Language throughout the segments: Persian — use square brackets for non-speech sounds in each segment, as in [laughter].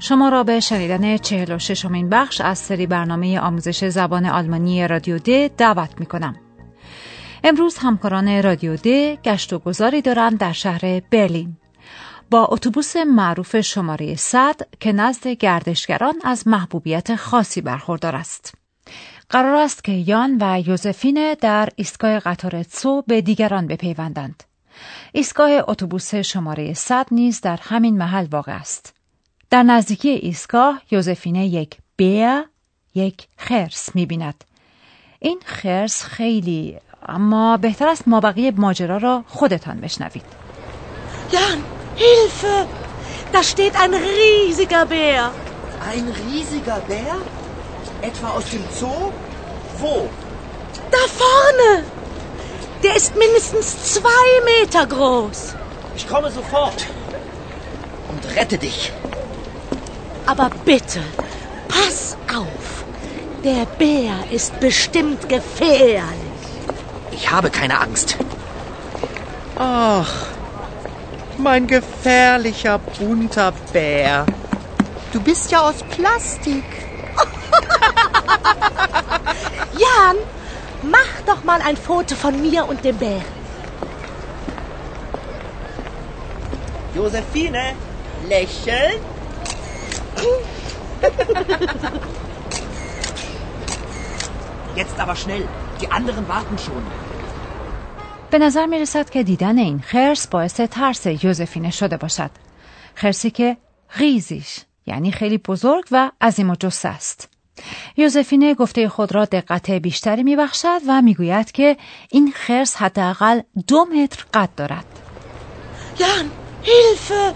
شما را به شنیدن 46 امین بخش از سری برنامه آموزش زبان آلمانی رادیو د دعوت می کنم. امروز همکاران رادیو د گشت و گذاری دارند در شهر برلین. با اتوبوس معروف شماره 100 که نزد گردشگران از محبوبیت خاصی برخوردار است. قرار است که یان و یوزفین در ایستگاه قطار تسو به دیگران بپیوندند. ایستگاه اتوبوس شماره 100 نیز در همین محل واقع است. در نزدیکی ایستگاه یوزفینه یک بیا یک خرس می‌بیند. این خرس خیلی اما بهتر است ما بقیه ماجرا را خودتان بشنوید. یان هیلف! در شتید این ریزیگا بیا این ریزیگر بیا اتفا از دیم زو و در فرنه در است منستن زوی متر گروز ایش کامه سفرد و رتت دیم Aber bitte, pass auf. Der Bär ist bestimmt gefährlich. Ich habe keine Angst. Ach, mein gefährlicher bunter Bär. Du bist ja aus Plastik. [laughs] Jan, mach doch mal ein Foto von mir und dem Bär. Josephine, lächeln. Jetzt aber schnell. Die anderen warten schon. به نظر می رسد که دیدن این خرس باعث ترس یوزفینه شده باشد. خرسی که غیزیش یعنی خیلی بزرگ و عظیم و جسه است. یوزفینه گفته خود را دقت بیشتری می بخشد و می گوید که این خرس حداقل دو متر قد دارد. Jan, Hilfe!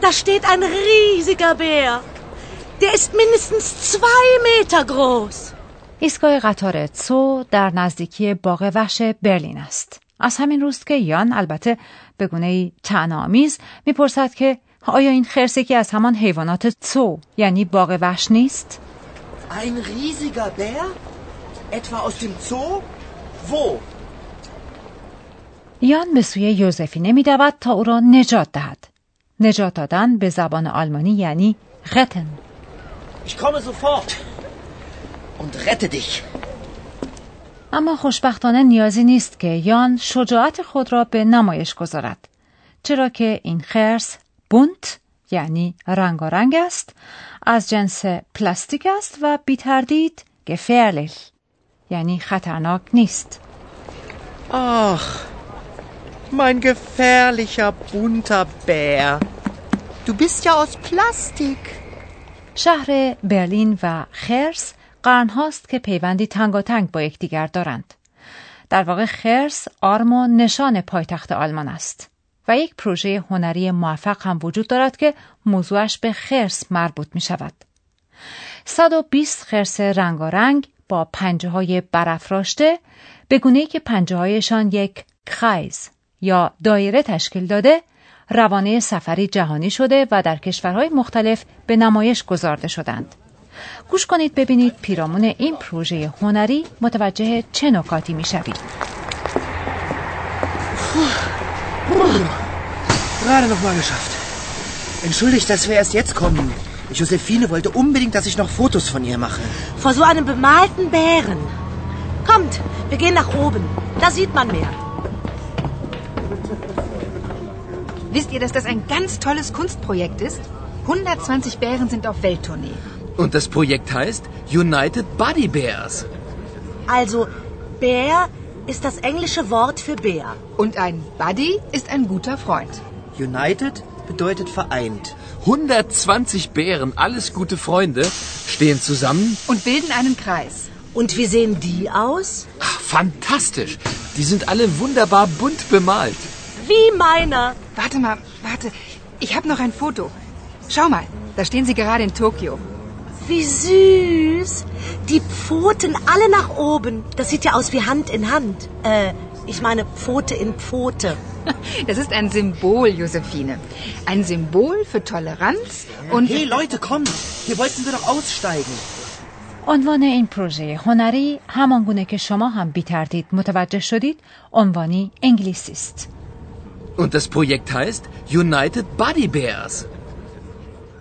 Da steht ein riesiger Bär. Der ist mindestens zwei Meter groß. ایستگاه قطار تسو در نزدیکی باغ وحش برلین است. از همین روست که یان البته به گونه تنامیز می‌پرسد که آیا این خرس یکی از همان حیوانات تسو یعنی باغ وحش نیست؟ Ein riesiger Bär? Etwa aus dem Zoo? Wo? یان به سوی یوزفینه میدود تا او را نجات دهد. نجات دادن به زبان آلمانی یعنی غتن. Ich komme sofort. Und rette dich. اما خوشبختانه نیازی نیست که یان شجاعت خود را به نمایش گذارد. چرا که این خرس بونت یعنی رنگارنگ است، از جنس پلاستیک است و بی تردید gefährlich یعنی خطرناک نیست. Ach, mein gefährlicher bunter Bär. Du bist ja aus Plastik. شهر برلین و خرس قرنهاست که پیوندی تنگاتنگ با یکدیگر دارند. در واقع خرس آرم و نشان پایتخت آلمان است و یک پروژه هنری موفق هم وجود دارد که موضوعش به خرس مربوط می شود. 120 خرس رنگارنگ با پنجه های برافراشته به گونه که پنجه هایشان یک کایز یا دایره تشکیل داده روانه سفری جهانی شده و در کشورهای مختلف به نمایش گذارده شدند. گوش کنید ببینید پیرامون این پروژه هنری متوجه چه نکاتی می شوید. Gerade noch mal geschafft. Entschuldigt, dass wir erst jetzt kommen. Josephine wollte unbedingt, dass ich noch Fotos von ihr mache. Vor so einem bemalten Bären. Kommt, wir gehen nach oben. Da sieht man mehr. Wisst ihr, dass das ein ganz tolles Kunstprojekt ist? 120 Bären sind auf Welttournee. Und das Projekt heißt United Buddy Bears. Also, Bär ist das englische Wort für Bär. Und ein Buddy ist ein guter Freund. United bedeutet vereint. 120 Bären, alles gute Freunde, stehen zusammen. Und bilden einen Kreis. Und wie sehen die aus? Ach, fantastisch. Die sind alle wunderbar bunt bemalt. Wie meiner. Warte mal, warte. Ich habe noch ein Foto. Schau mal, da stehen sie gerade in Tokio. Wie süß. Die Pfoten alle nach oben. Das sieht ja aus wie Hand in Hand. Äh, ich meine Pfote in Pfote. [laughs] Das ist ein Symbol, Josephine. Ein Symbol für Toleranz und... Hey Leute, kommt! Hier wollten wir doch aussteigen. عنوان این پروژه هنری همان گونه که شما هم بی تردید متوجه شدید عنوانی انگلیسی است. Und das Projekt heißt United Body Bears.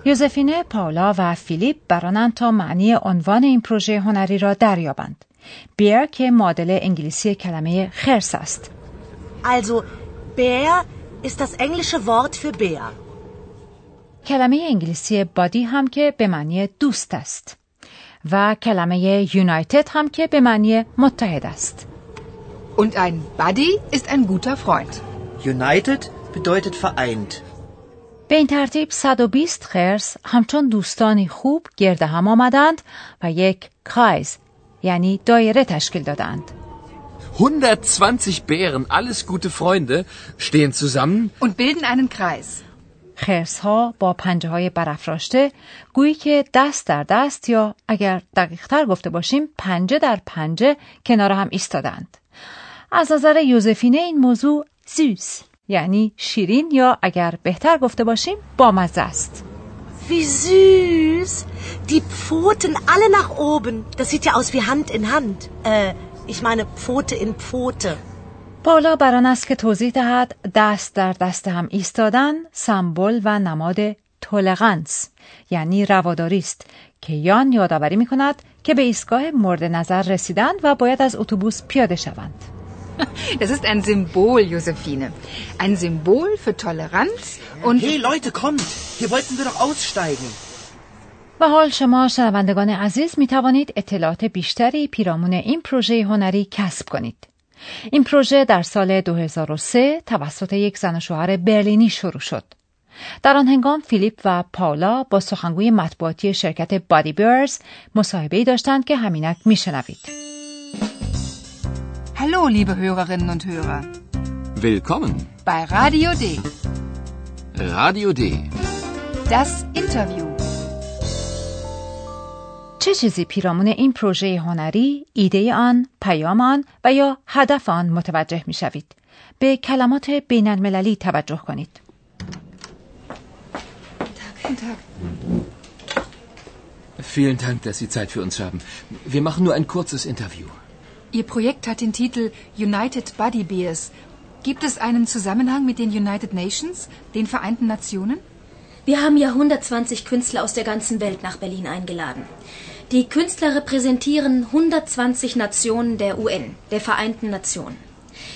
یوزفینه، پاولا و فیلیپ برانند تا معنی عنوان این پروژه هنری را دریابند. بیر که معادل انگلیسی کلمه خرس است. Also, Bär ist das englische Wort für Bär. کلمه انگلیسی بادی هم که به معنی دوست است. و کلمه یونایتد هم که به معنی متحد است. Und ein Buddy ist ein guter Freund. United bedeutet vereint. به این ترتیب 120 خرس همچون دوستانی خوب گرد هم آمدند و یک کایز یعنی دایره تشکیل دادند. 120 Bären, alles gute Freunde, stehen zusammen Und bilden einen Kreis. خرس ها با پنجه های برافراشته گویی که دست در دست یا اگر دقیقتر گفته باشیم پنجه در پنجه کنار هم ایستادند. از نظر یوزفینه این موضوع زوس یعنی شیرین یا اگر بهتر گفته باشیم بامزه است. Wie süß. Die Pfoten alle nach oben. Das sieht ja aus wie Hand in Hand. Äh, ich meine Pfote in Pfote. پاولا بر آن است که توضیح دهد دست در دست هم ایستادن سمبل و نماد تولغنس یعنی رواداری است که یان یادآوری می کند که به ایستگاه مورد نظر رسیدند و باید از اتوبوس پیاده شوند. [laughs] Das ist ein Symbol, Josephine. Ein Symbol für Toleranz und... Hey Leute, kommt! Hier wollten wir doch aussteigen. و حال شما شنوندگان عزیز می توانید اطلاعات بیشتری پیرامون این پروژه هنری کسب کنید. این پروژه در سال 2003 توسط یک زن و شوهر برلینی شروع شد. در آن هنگام فیلیپ و پاولا با سخنگوی مطبوعاتی شرکت بادی بیرز مصاحبه داشتند که همینک میشنوید. Hallo, liebe Hörerinnen und Hörer. Willkommen. Bei Radio D. Radio D. Das Interview. چه چیزی پیرامون این پروژه هنری، ایده آن، پیام آن و یا هدف آن متوجه می شوید؟ به کلمات بین المللی توجه کنید. Guten Tag. Vielen Dank, dass Sie Zeit für uns haben. Wir machen nur ein kurzes Interview. Ihr Projekt hat den Titel United Buddy Bears. Gibt es einen Zusammenhang mit den United Nations, den Vereinten Nationen? Wir haben ja 120 Künstler aus der ganzen Welt nach Berlin eingeladen. Die Künstler repräsentieren 120 Nationen der UN, der Vereinten Nationen.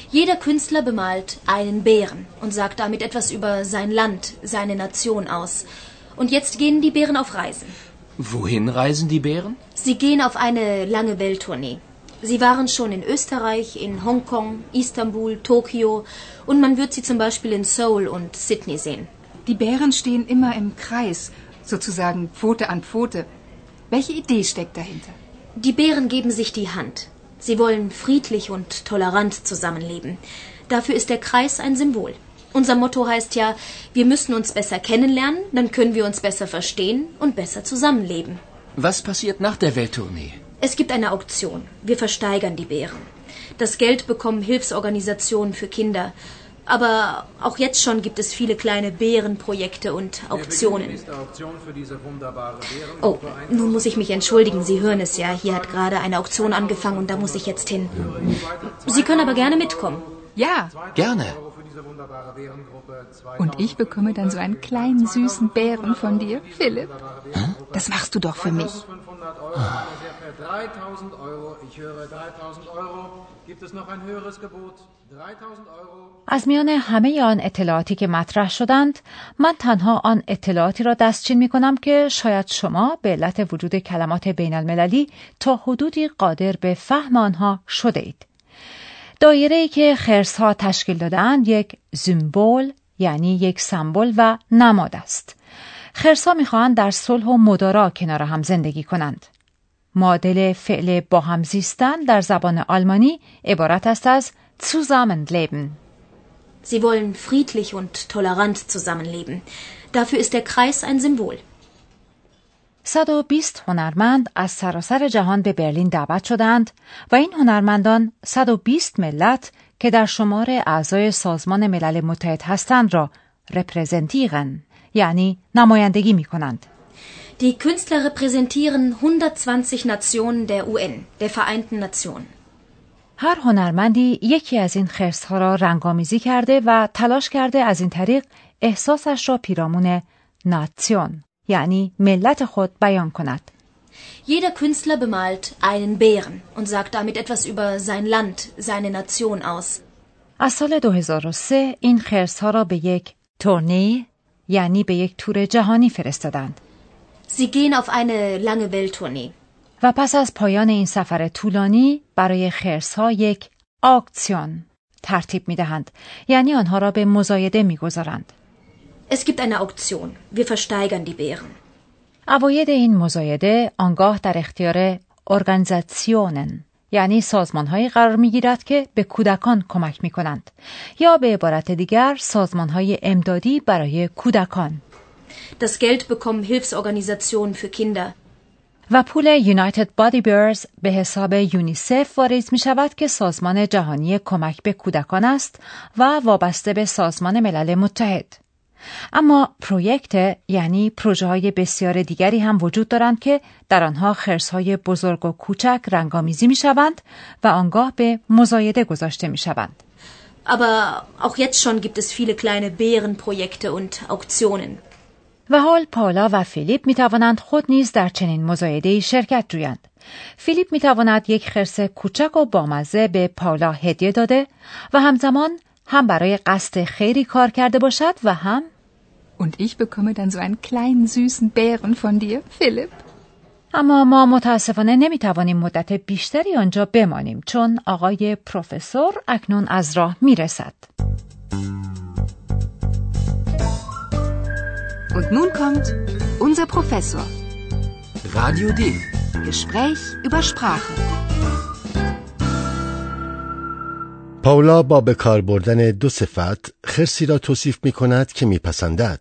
Jeder Künstler bemalt einen Bären und sagt damit etwas über sein Land, seine Nation aus. Und jetzt gehen die Bären auf Reisen. Wohin reisen die Bären? Sie gehen auf eine lange Welttournee. Sie waren schon in Österreich, in Hongkong, Istanbul, Tokio und man wird sie zum Beispiel in Seoul und Sydney sehen. Die Bären stehen immer im Kreis, sozusagen Pfote an Pfote. Welche Idee steckt dahinter? Die Bären geben sich die Hand. Sie wollen friedlich und tolerant zusammenleben. Dafür ist der Kreis ein Symbol. Unser Motto heißt ja, wir müssen uns besser kennenlernen, dann können wir uns besser verstehen und besser zusammenleben. Was passiert nach der Welttournee? Es gibt eine Auktion. Wir versteigern die Bären. Das Geld bekommen Hilfsorganisationen für Kinder. Aber auch jetzt schon gibt es viele kleine Bärenprojekte und Auktionen. Oh, nun muss ich mich entschuldigen. Sie hören es ja. Hier hat gerade eine Auktion angefangen und da muss ich jetzt hin. Sie können aber gerne mitkommen. Ja, Gerne. Und ich bekomme dann so einen kleinen süßen Bären von dir, Philipp. Das machst du doch für mich. 3000 Euro. Ich höre 3000 Euro. Gibt es noch ein höheres Gebot? 3000 Euro. از میان همه آن اطلاعاتی که مطرح شدند من تنها آن اطلاعاتی را دستچین می کنم که شاید شما به علت وجود کلمات بین المللی تا حدودی قادر به فهم آنها شده اید. دایره ای که خرس ها تشکیل دادند یک زیمبول یعنی یک سمبل و نماد است. خرس ها می‌خواهند در صلح و مدارا کنار هم زندگی کنند. معادل فعل با هم زیستن در زبان آلمانی عبارت است از zusammenleben. Sie wollen friedlich und tolerant zusammenleben. Dafür ist der Kreis ein Symbol. 120 هنرمند از سراسر جهان به برلین دعوت شدند و این هنرمندان 120 ملت که در شمار اعضای سازمان ملل متحد هستند را رپرزنتیرن یعنی نمایندگی می کنند. Die Künstler repräsentieren 120 Nationen der UN, der Vereinten Nationen. هر هنرمندی یکی از این خرس ها را رنگامیزی کرده و تلاش کرده از این طریق احساسش را پیرامون ناتیون یعنی ملت خود بیان کند. Jeder Künstler bemalt einen Bären und sagt damit etwas über sein Land, seine Nation aus. از سال 2003 این خرس ها را به یک تورنی یعنی به یک تور جهانی فرستادند. Sie gehen auf eine lange Welttournee. و پس از پایان این سفر طولانی برای خرس ها یک آکسیون ترتیب می دهند. یعنی آنها را به مزایده می گذارند. Es gibt eine Auktion. Wir versteigern die Bären. اواید این مزایده آنگاه در اختیار ارگانزاسیونن یعنی سازمان هایی قرار می گیرد که به کودکان کمک می کنند یا به عبارت دیگر سازمان های امدادی برای کودکان Das Geld bekommen Hilfsorganisationen für Kinder. و پول یونایتد بادی بیرز به حساب یونیسف واریز می شود که سازمان جهانی کمک به کودکان است و وابسته به سازمان ملل متحد. اما پروژکت یعنی پروژه های بسیار دیگری هم وجود دارند که در آنها خرس های بزرگ و کوچک رنگامیزی می شوند و آنگاه به مزایده گذاشته می شوند. Aber auch jetzt schon gibt es viele kleine Bärenprojekte und Auktionen. و حال پالا و فیلیپ می توانند خود نیز در چنین مزایده شرکت جویند. فیلیپ می تواند یک خرس کوچک و بامزه به پاولا هدیه داده و همزمان هم برای قصد خیری کار کرده باشد و هم Und ich bekomme dann so einen kleinen süßen Bären von dir, Philipp. اما ما متاسفانه نمی توانیم مدت بیشتری آنجا بمانیم چون آقای پروفسور اکنون از راه می رسد. Und nun kommt unser Professor. Radio D. Gespräch über Sprache. پاولا با به کار بردن دو صفت خرسی را توصیف می کند که میپسندد.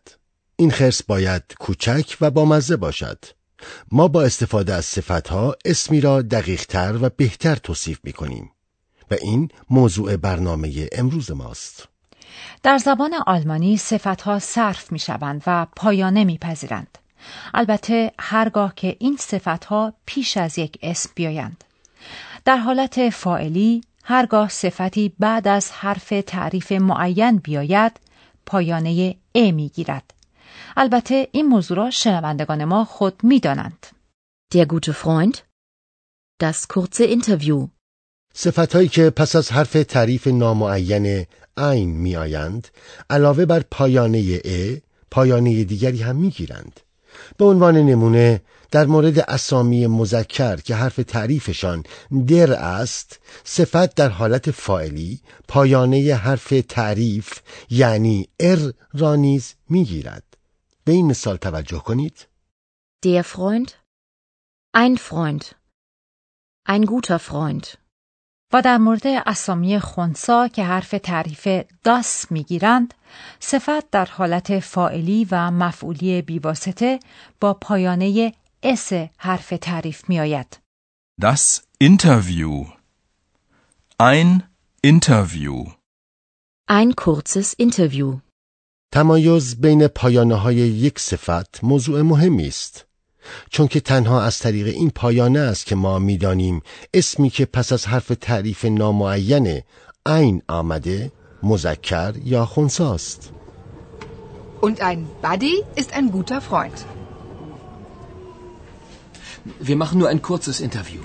این خرس باید کوچک و بامزه باشد. ما با استفاده از صفتها اسمی را دقیقتر و بهتر توصیف می کنیم و این موضوع برنامه امروز ماست. در زبان آلمانی صفتها صرف می شوند و پایانه می پذیرند. البته هرگاه که این صفتها پیش از یک اسم بیایند. در حالت فائلی هرگاه صفتی بعد از حرف تعریف معین بیاید پایانه ا می گیرد. البته این موضوع را شنوندگان ما خود می دانند. Der gute Freund. Das kurze Interview. صفتهایی که پس از حرف تعریف نامعین عین می آیند علاوه بر پایانه ا پایانه دیگری هم می گیرند. به عنوان نمونه در مورد اسامی مذکر که حرف تعریفشان در است صفت در حالت فاعلی پایانه حرف تعریف یعنی ار را نیز می‌گیرد به این مثال توجه کنید Der Freund. Ein Freund. Ein guter Freund. و در مورد اسامی خونسا که حرف تعریف داس می‌گیرند صفت در حالت فائلی و مفعولی بیواسطه با پایانه اس حرف تعریف می آید. Das Interview. Ein Interview. Ein kurzes Interview. تمایز بین پایانه های یک صفت موضوع مهمی است چون که تنها از طریق این پایانه است که ما می‌دانیم اسمی که پس از حرف تعریف نامعین عین آمده مذکر یا خونساست Und ein Buddy ist ein guter Freund. Wir machen nur ein kurzes Interview.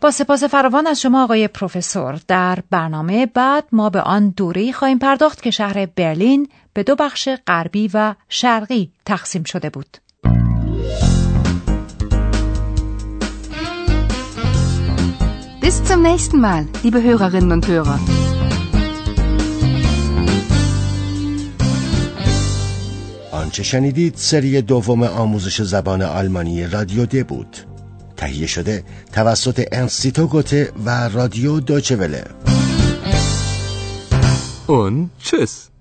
با سپاس فراوان از شما آقای پروفسور در برنامه بعد ما به آن دوره خواهیم پرداخت که شهر برلین به دو بخش غربی و شرقی تقسیم شده بود. Bis zum nächsten Mal, liebe Hörerinnen und Hörer. آنچه شنیدید سری دوم آموزش زبان آلمانی رادیو د بود تهیه شده توسط انستیتو گوته و رادیو دوچه وله Und tschüss.